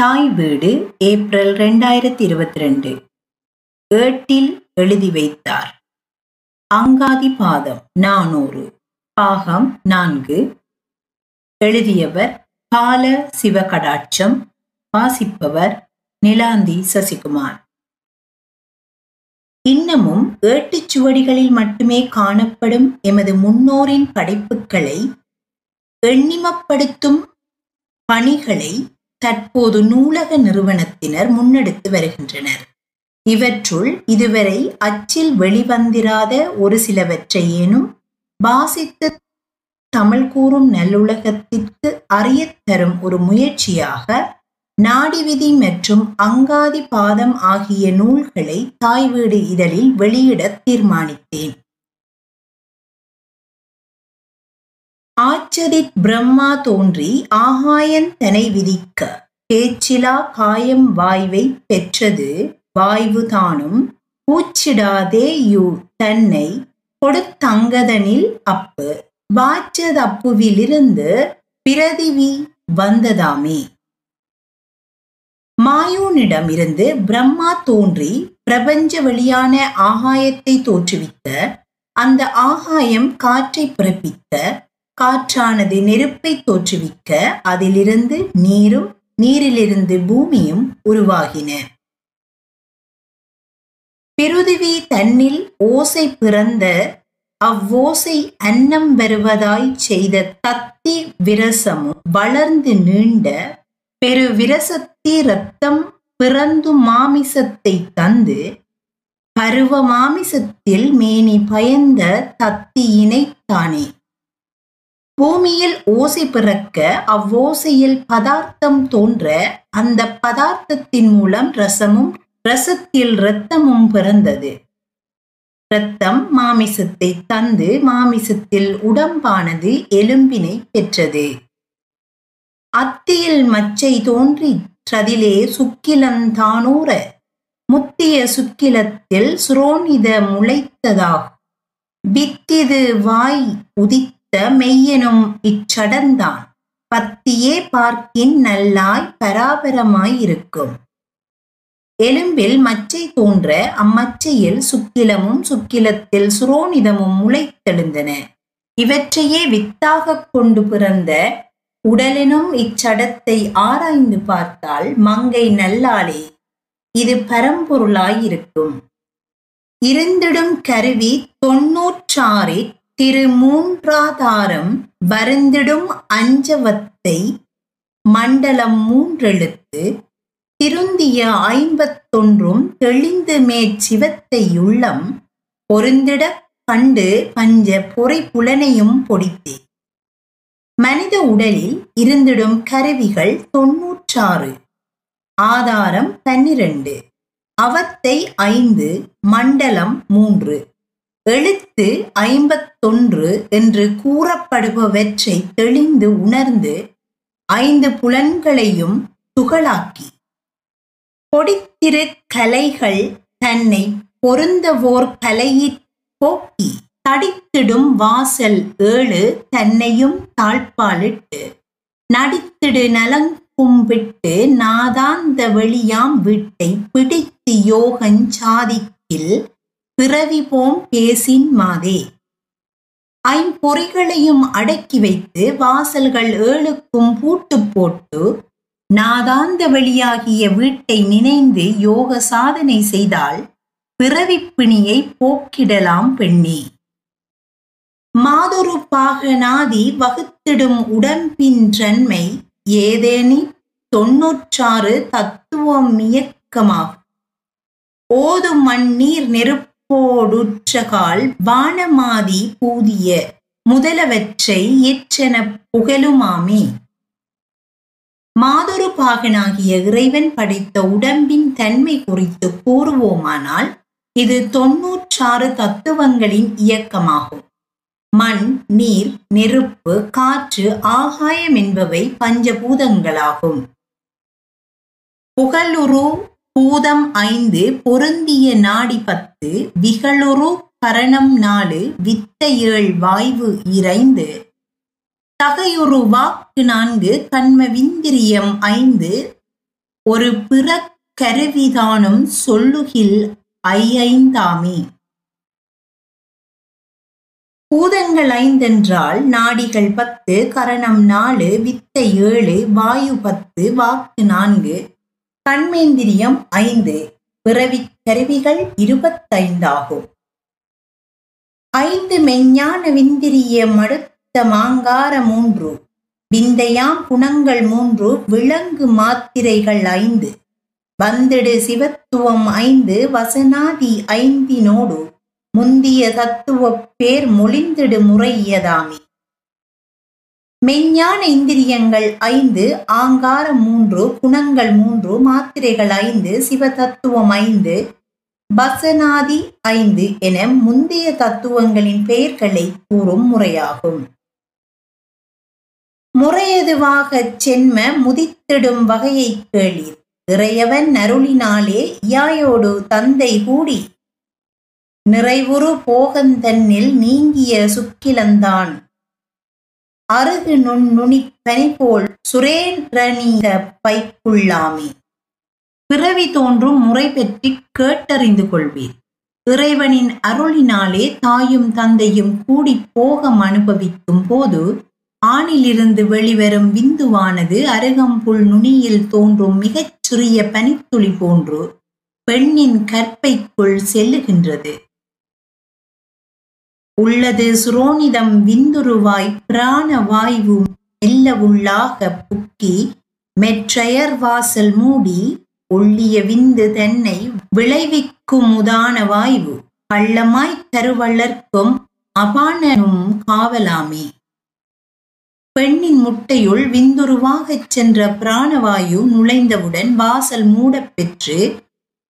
தாய் வீடு ஏப்ரல் ரெண்டாயிரத்தி இருபத்தி ரெண்டு ஏட்டில் எழுதி வைத்தார். அங்காதி பாதம் நானூறு. பாகம் நான்கு. எழுதியவர் பால சிவகடாட்சம். வாசிப்பவர் நிலாந்தி சசிகுமார். இன்னமும் ஏட்டுச்சுவடிகளில் மட்டுமே காணப்படும் எமது முன்னோரின் படைப்புகளை எண்ணிமப்படுத்தும் பணிகளை தற்போது நூலக நிறுவனத்தினர் முன்னெடுத்து வருகின்றனர். இவற்றுள் இதுவரை அச்சில் வெளிவந்திராத ஒரு சிலவற்றையேனும் வாசித்து தமிழ் கூறும் நல்லுலகத்திற்கு அறியத் தரும் ஒரு முயற்சியாக நாடிவிதி மற்றும் அங்காதி பாதம் ஆகிய நூல்களை தாய்வீடு இதழில் வெளியிட தீர்மானித்தேன். ஆச்சரித் பிரம்மா தோன்றி ஆகாயன் தனை விதிக்க. பேச்சிலா காயம் வாய்வை பெற்றது வாய்வு தானும். பூச்சிடாதே யூ தன்னை கொடுத்தங்கதனில் அப்பு. வாச்சதப்புவிலிருந்து பிரதிவி வந்ததாமே. மாயூனிடமிருந்து பிரம்மா தோன்றி பிரபஞ்ச வெளியான ஆகாயத்தை தோற்றுவித்த. அந்த ஆகாயம் காற்றை பிறப்பித்த காற்றானது நெருப்பை தோற்றுவிக்க அதிலிருந்து நீரும் நீரிலிருந்து பூமியும் உருவாகின. பிருதிவி தன்னில் ஓசை பிறந்த அவ்வோசை அன்னம் வருவதாய் செய்த தத்தி விரசமும் வளர்ந்து நீண்ட பெரு விரசத்தி ரத்தம் பிறந்து மாமிசத்தை தந்து பருவ மாமிசத்தில் மேனி பயந்த தத்தியினைத்தானே பூமியில் ஓசை பிறக்க அவ்வோசையில் பதார்த்தம் தோன்ற அந்த பதார்த்தத்தின் மூலம் ரசமும் ரசத்தில் இரத்தமும் பிறந்தது. இரத்தம் மாமிசத்தை தந்து மாமிசத்தில் உடம்பானது எலும்பினை பெற்றது. அத்தியில் மச்சை தோன்றி றதிலே சுக்கிலந்தானூர முத்திய சுக்கிலத்தில் சுரோனித முளைத்ததாகும். வித்திது வாய் உதித்த மெய்யனும் இச்சடந்தான் பத்தியே பார்க்கின் நல்லாய் பராபரமாயிருக்கும் எலும்பில் மச்சை தோன்ற அம்மச்சையில் சுக்கிலமும் சுக்கிலத்தில் சுரோனிதமும் முளைத்தெழுந்தன. இவற்றையே வித்தாகக் கொண்டு பிறந்த உடலெனும் இச்சடத்தை ஆராய்ந்து பார்த்தால் மங்கை நல்லாளே இது பரம்பொருளாயிருக்கும் இருந்திடும் கருவி தொன்னூற்றாறி திரு மூன்றாதாரம் வருந்திடும் அஞ்சவத்தை மண்டலம் மூன்றெழுத்து திருந்திய ஐம்பத்தொன்றும் தெளிந்து மேற்சிவத்தை உள்ளம் பொருந்திடக் கண்டு பஞ்ச பொறை புலனையும் பொடித்தே. மனித உடலில் இருந்திடும் கருவிகள் தொன்னூற்றாறு. ஆதாரம் பன்னிரண்டு. அவத்தை ஐந்து மண்டலம் மூன்று. எழுத்து ஐம்பத்தொன்று என்று கூறப்படுபவற்றை தெளிந்து உணர்ந்து ஐந்து புலன்களையும் துகளாக்கி. பொடித்திரு கலைகள் தன்னை பொருந்தவோர் கலையிற் போக்கி தடித்திடும் வாசல் ஏழு தன்னையும் தாழ்பாலிட்டு நடித்திடு நலங்கும்பிட்டு நாதாந்த வெளியாம் வீட்டை பிடித்து யோகஞ் சாதிக்கில் பிறவி போம் பேசின் மாதே. ஐம்பொறிகளையும் அடக்கி வைத்து வாசல்கள் ஏழுக்கும் பூட்டு போட்டு நாதாந்த வெளியாகிய வீட்டை நினைந்து யோக சாதனை செய்தால் பிறவிப்பிணியை போக்கிடலாம் பெண்ணே. மாதொரு பாகனாதி வகுத்திடும் உடம்பின்றன்மை ஏதேனி தொன்னூற்றாறு தத்துவம் இயக்கமாகும். ஓது மண்ணீர் போடுற்றகால் வானமாதி பூதிய முதலவற்றை எற்றென புகழுமாமே மாதொரு பாகனாகிய இறைவன் படைத்த உடம்பின் தன்மை குறித்து கூறுவோமானால் இது தொன்னூற்றாறு தத்துவங்களின் இயக்கமாகும். மண் நீர் நெருப்பு காற்று ஆகாயம் என்பவை பஞ்சபூதங்களாகும். புகழுரு பூதம் ஐந்து பொருந்திய நாடி பத்து விகளுரு கரணம் நாலு வித்த ஏழ் வாய்வு இறைந்து தகையுரு வாக்கு நான்கு கண்ம விந்திரியம் ஐந்து. ஒரு பிற கருவிதானும் சொல்லுகில் ஐந்தாமே பூதங்கள் ஐந்தென்றால் நாடிகள் பத்து கரணம் நாலு வித்த ஏழு வாயு பத்து வாக்கு நான்கு. கண்மேந்திரியம் ஐந்து பிறவிக் கருவிகள் இருபத்தைந்தாகும். ஐந்து மெஞ்ஞான விந்திரிய மடுத்த மாங்கார மூன்று விந்தையாம் குணங்கள் மூன்று விலங்கு மாத்திரைகள் ஐந்து வந்திடு சிவத்துவம் ஐந்து வசனாதி ஐந்தினோடு முந்திய தத்துவ பேர் மொழிந்திடு முறையதாமே. மெஞ்ஞான இந்திரியங்கள் ஐந்து ஆங்காரம் மூன்று குணங்கள் மூன்று மாத்திரைகள் ஐந்து சிவதத்துவம் ஐந்து பசனாதி ஐந்து என முந்தைய தத்துவங்களின் பெயர்களை கூறும் முறையாகும். முறையதுவாகச் சென்ம முதித்திடும் வகையை கேளீர். இறையவன் அருளினாலே இயாயோடு தந்தை கூடி. நிறைவுறு போகந்தன்னில் நீங்கிய சுக்கிலந்தான். அருகு நுண் நுனிப் பனிபோல் சுரேன்றனீக பைக்குள்ளாமே. பிறவி தோன்றும் முறை பற்றி கேட்டறிந்து கொள்வீர். இறைவனின் அருளினாலே தாயும் தந்தையும் கூடி போகம் அனுபவிக்கும் போது ஆணிலிருந்து வெளிவரும் விந்துவானது அருகம்புல் நுனியில் தோன்றும் மிகச் சிறிய பனித்துளி போன்று பெண்ணின் கற்பைக்குள் செல்லுகின்றது. உள்ளது சுரோனிதம் விந்துருவாய் பிராண வாய்வு மெல்ல உள்ளாக புக்கி மெற்றையர் வாசல் மூடி ஒள்ளிய விந்து தன்னை விளைவிக்கும் உதான வாய்வு கள்ளமாய் கருவள்ளர்க்கும் அபானனும் காவலாமே. பெண்ணின் முட்டையுள் விந்துருவாகச் சென்ற பிராணவாயு நுழைந்தவுடன் வாசல் மூடப் பெற்று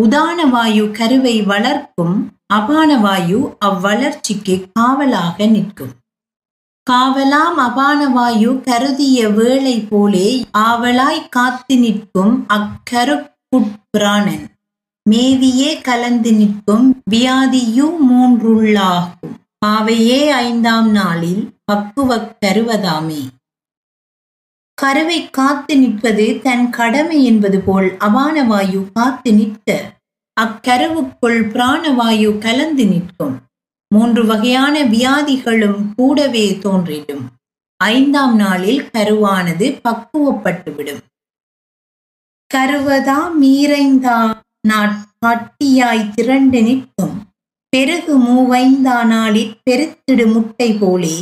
உதானவாயு கருவை வளர்க்கும் அபானவாயு அவ்வளர்ச்சிக்கு காவலாக நிற்கும். காவலாம் அபானவாயு கருதிய வேளை போலே ஆவலாய் காத்து நிற்கும் அக்கருப்புட்பிராணன் மேவியே கலந்து நிற்கும் வியாதியு மூன்றுள்ளாகும். பாவையே ஐந்தாம் நாளில் பக்குவக் கருவதாமே. கருவை காத்து நிற்பது தன் கடமை என்பது போல் அபானவாயு காத்து நிற்க அக்கருவுக்குள் பிராணவாயு கலந்து நிற்கும். மூன்று வகையான வியாதிகளும் கூடவே தோன்றிடும். ஐந்தாம் நாளில் கருவானது பக்குவப்பட்டுவிடும். கருவதா மீறைந்தா நாட்காட்டியாய் திரண்டு நிற்கும். பெருகு மூவைந்தா நாளிற் பெருத்திடு முட்டை போலே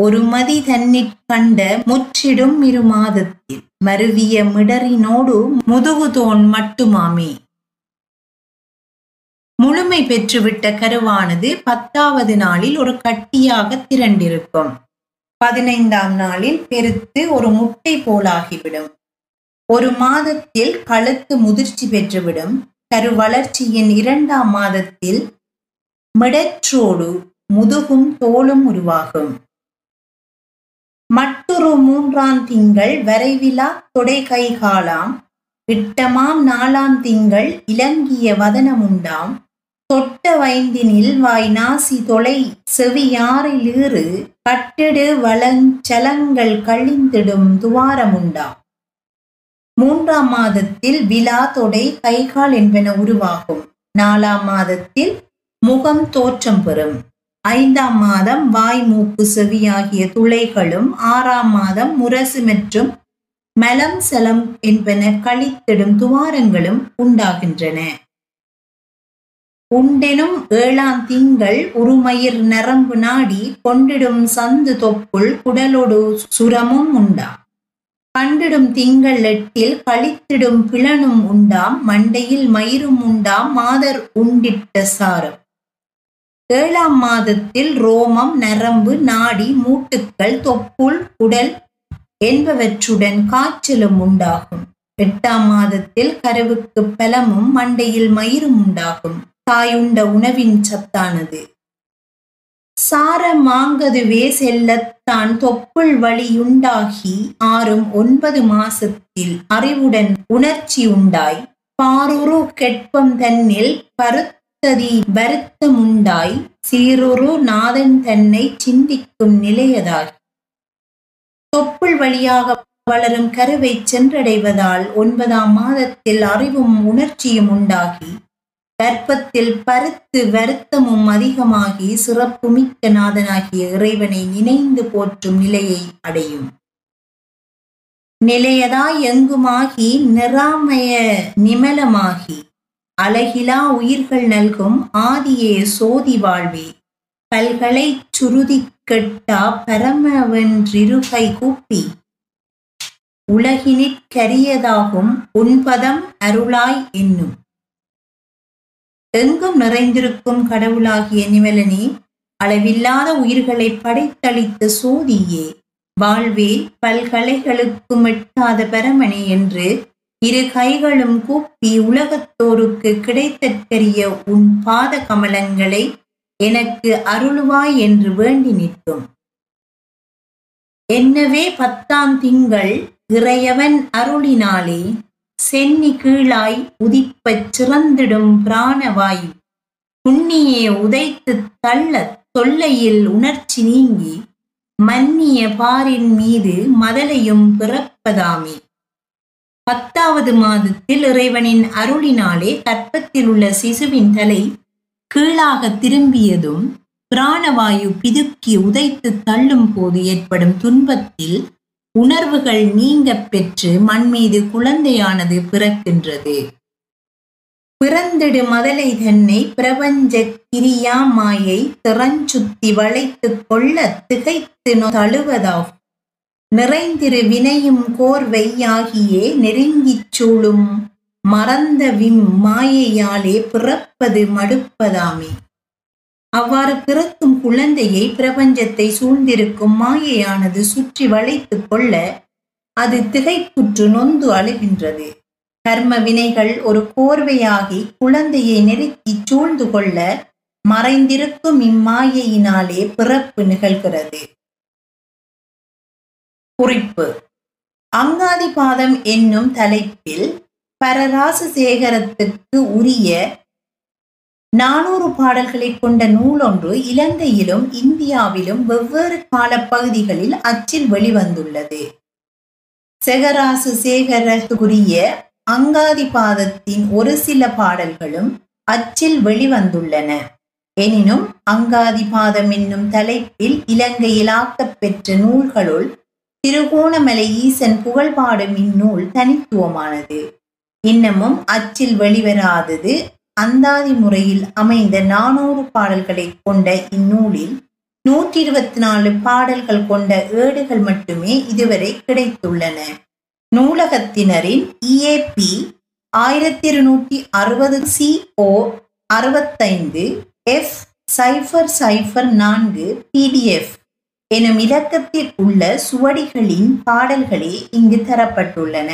ஒரு மதி தன்னிற் கண்ட முற்றிடும் இரு மாதத்தில் மருவிய மிடரினோடு முதுகுதோன் மட்டுமாமே. முழுமை பெற்றுவிட்ட கருவானது பத்தாவது நாளில் ஒரு கட்டியாக திரண்டிருக்கும். பதினைந்தாம் நாளில் பெருத்து ஒரு முட்டை போலாகிவிடும். ஒரு மாதத்தில் கழுத்து முதிர்ச்சி பெற்றுவிடும். கரு வளர்ச்சியின் இரண்டாம் மாதத்தில் மிடற்றோடு முதுகும் தோளும் உருவாகும். மற்றொரு மூன்றாம் திங்கள் வரைவிலா தொடை கைகாலாம் இட்டமாம் நாலாம் திங்கள் இலங்கிய வதனமுண்டாம். தொட்ட வைந்தினில் வாய் நாசி தொலை செவியாரிலீறு கட்டிடு வளஞ்சலங்கள் கழிந்திடும் துவாரமுண்டாம். மூன்றாம் மாதத்தில் விழா தொடை கைகால் என்பன உருவாகும். நாலாம் மாதத்தில் முகம் தோற்றம் பெறும். ஐந்தாம் மாதம் வாய் மூக்கு செவி ஆகிய துளைகளும் ஆறாம் மாதம் முரசு மற்றும் மலம் செலம் என்பன கழித்திடும் துவாரங்களும் உண்டாகின்றன. உண்டெனும் ஏழாம் திங்கள் உருமயிர் நரம்பு நாடி கொண்டிடும் சந்து தொப்புள் குடலோடு சுரமும் உண்டாம். கண்டிடும் திங்கள் எட்டில் கழித்திடும் பிளனும் உண்டாம். மண்டையில் மயிரும் உண்டாம். மாதர் உண்டிட்ட சாரம். ஏழாம் மாதத்தில் ரோமம் நரம்பு நாடி மூட்டுக்கள் தொப்புள் உடல் என்பவற்றுடன் காய்ச்சலும் உண்டாகும். எட்டாம் மாதத்தில் கருவுக்கு பலமும் மண்டையில் மயிரும் உண்டாகும். தாயுண்ட உணவின் சத்தானது. சார மாங்கதுவே செல்லத்தான் தொப்புள் வழியுண்டாகி ஆறும் ஒன்பது மாசத்தில் அறிவுடன் உணர்ச்சி உண்டாய். பாரூரு கெட்பம் தன்னில் பருத்ததி வருத்தமுண்டாய். சீரொரு நாதன் தன்னை சிந்திக்கும் நிலையதாய். தொப்புள் வழியாக வளரும் கருவை சென்றடைவதால் ஒன்பதாம் மாதத்தில் அறிவும் உணர்ச்சியும் உண்டாகி கற்பத்தில் பருத்து வருத்தமும் அதிகமாகி சிறப்புமிக்க நாதனாகிய இறைவனை நினைந்து போற்றும் நிலையை அடையும். நிலையதாய் எங்குமாகி நிராமய நிமலமாகி அழகிலா உயிர்கள் நல்கும் ஆதியே சோதி வாழ்வே. பல்களை சுருதி கெட்டா பரமவென்றிருகை கூப்பி. உலகினிற்கரியதாகும் உன்பதம் அருளாய் என்னும். எங்கும் நிறைந்திருக்கும் கடவுளாகிய நிமலனே அளவில்லாத உயிர்களை படைத்தளித்த சோதியே. வாழ்வே பல்கலைகளுக்கும் எட்டாத பரமனே என்று இரு கைகளும் கூப்பி உலகத்தோருக்கு கிடைத்தற்கரிய உன் பாத கமலங்களை எனக்கு அருளுவாய் என்று வேண்டி நிற்கும். என்னவே பத்தாம் திங்கள் இறையவன் அருளினாலே சென்னி கீழாய் உதிப்பச் சிறந்திடும் பிராணவாயு துண்ணியே உதைத்து தள்ள தொல்லையில் உணர்ச்சி நீங்கி மன்னிய பாரின் மீது மதலையும் பிறப்பதாமே. பத்தாவது மாதத்தில் இறைவனின் அருளினாலே கற்பத்தில் உள்ள சிசுவின் தலை கீழாக திரும்பியதும் பிராணவாயு பிதுக்கி உதைத்து தள்ளும் போது ஏற்படும் துன்பத்தில் உணர்வுகள் நீங்க பெற்று மண் மீது குழந்தையானது பிறக்கின்றது. பிறந்திடு மதலை தன்னை பிரபஞ்ச கிரியா மாயை திறஞ்சுத்தி வளைத்துக் கொள்ள திகைத்து தழுவதாகும். நிறைந்திரு வினையும் கோர்வையாகியே நெருங்கிச் சூழும் மறந்த விம் மாயையாலே பிறப்பது மடுப்பதாமே. அவ்வாறு பிறக்கும் குழந்தையை பிரபஞ்சத்தை சூழ்ந்திருக்கும் மாயையானது சுற்றி வளைத்துக் கொள்ள அது திகைப்புற்று நொந்து அழுகின்றது. கர்ம வினைகள் ஒரு கோர்வையாகி குழந்தையை நெருக்கி சூழ்ந்து கொள்ள மறைந்திருக்கும் இம்மாயையினாலே பிறப்பு நிகழ்கிறது. குறிப்பு. அங்காதிபாதம் என்னும் தலைப்பில் பரராசசேகரத்துக்கு உரிய நானூறு பாடல்களை கொண்ட நூலொன்று இலங்கையிலும் இந்தியாவிலும் வெவ்வேறு காலப்பகுதிகளில் அச்சில் வெளிவந்துள்ளது. செகராசு சேகரத்துக்குரிய அங்காதிபாதத்தின் ஒரு சில பாடல்களும் அச்சில் வெளிவந்துள்ளன. எனினும் அங்காதிபாதம் என்னும் தலைப்பில் இலங்கையில் ஆக்கப்பெற்ற நூல்களுள் திருகோணமலை ஈசன் புகழ்பாடும் இந்நூல் தனித்துவமானது. இன்னமும் அச்சில் வெளிவராதது அந்தாதி முறையில் அமைந்த நானூறு பாடல்களை கொண்ட இந்நூலில் நூற்றி இருபத்தி நாலு பாடல்கள் கொண்ட ஏடுகள் மட்டுமே இதுவரை கிடைத்துள்ளன. நூலகத்தினரின் இஏபி ஆயிரத்தி இருநூற்றி அறுபது சிஓ அறுபத்தைந்து எஃப் சைஃபர் சைஃபர் நான்கு பிடிஎஃப் எனும் இலக்கத்தில் உள்ள சுவடிகளின் பாடல்களே இங்கு தரப்பட்டுள்ளன.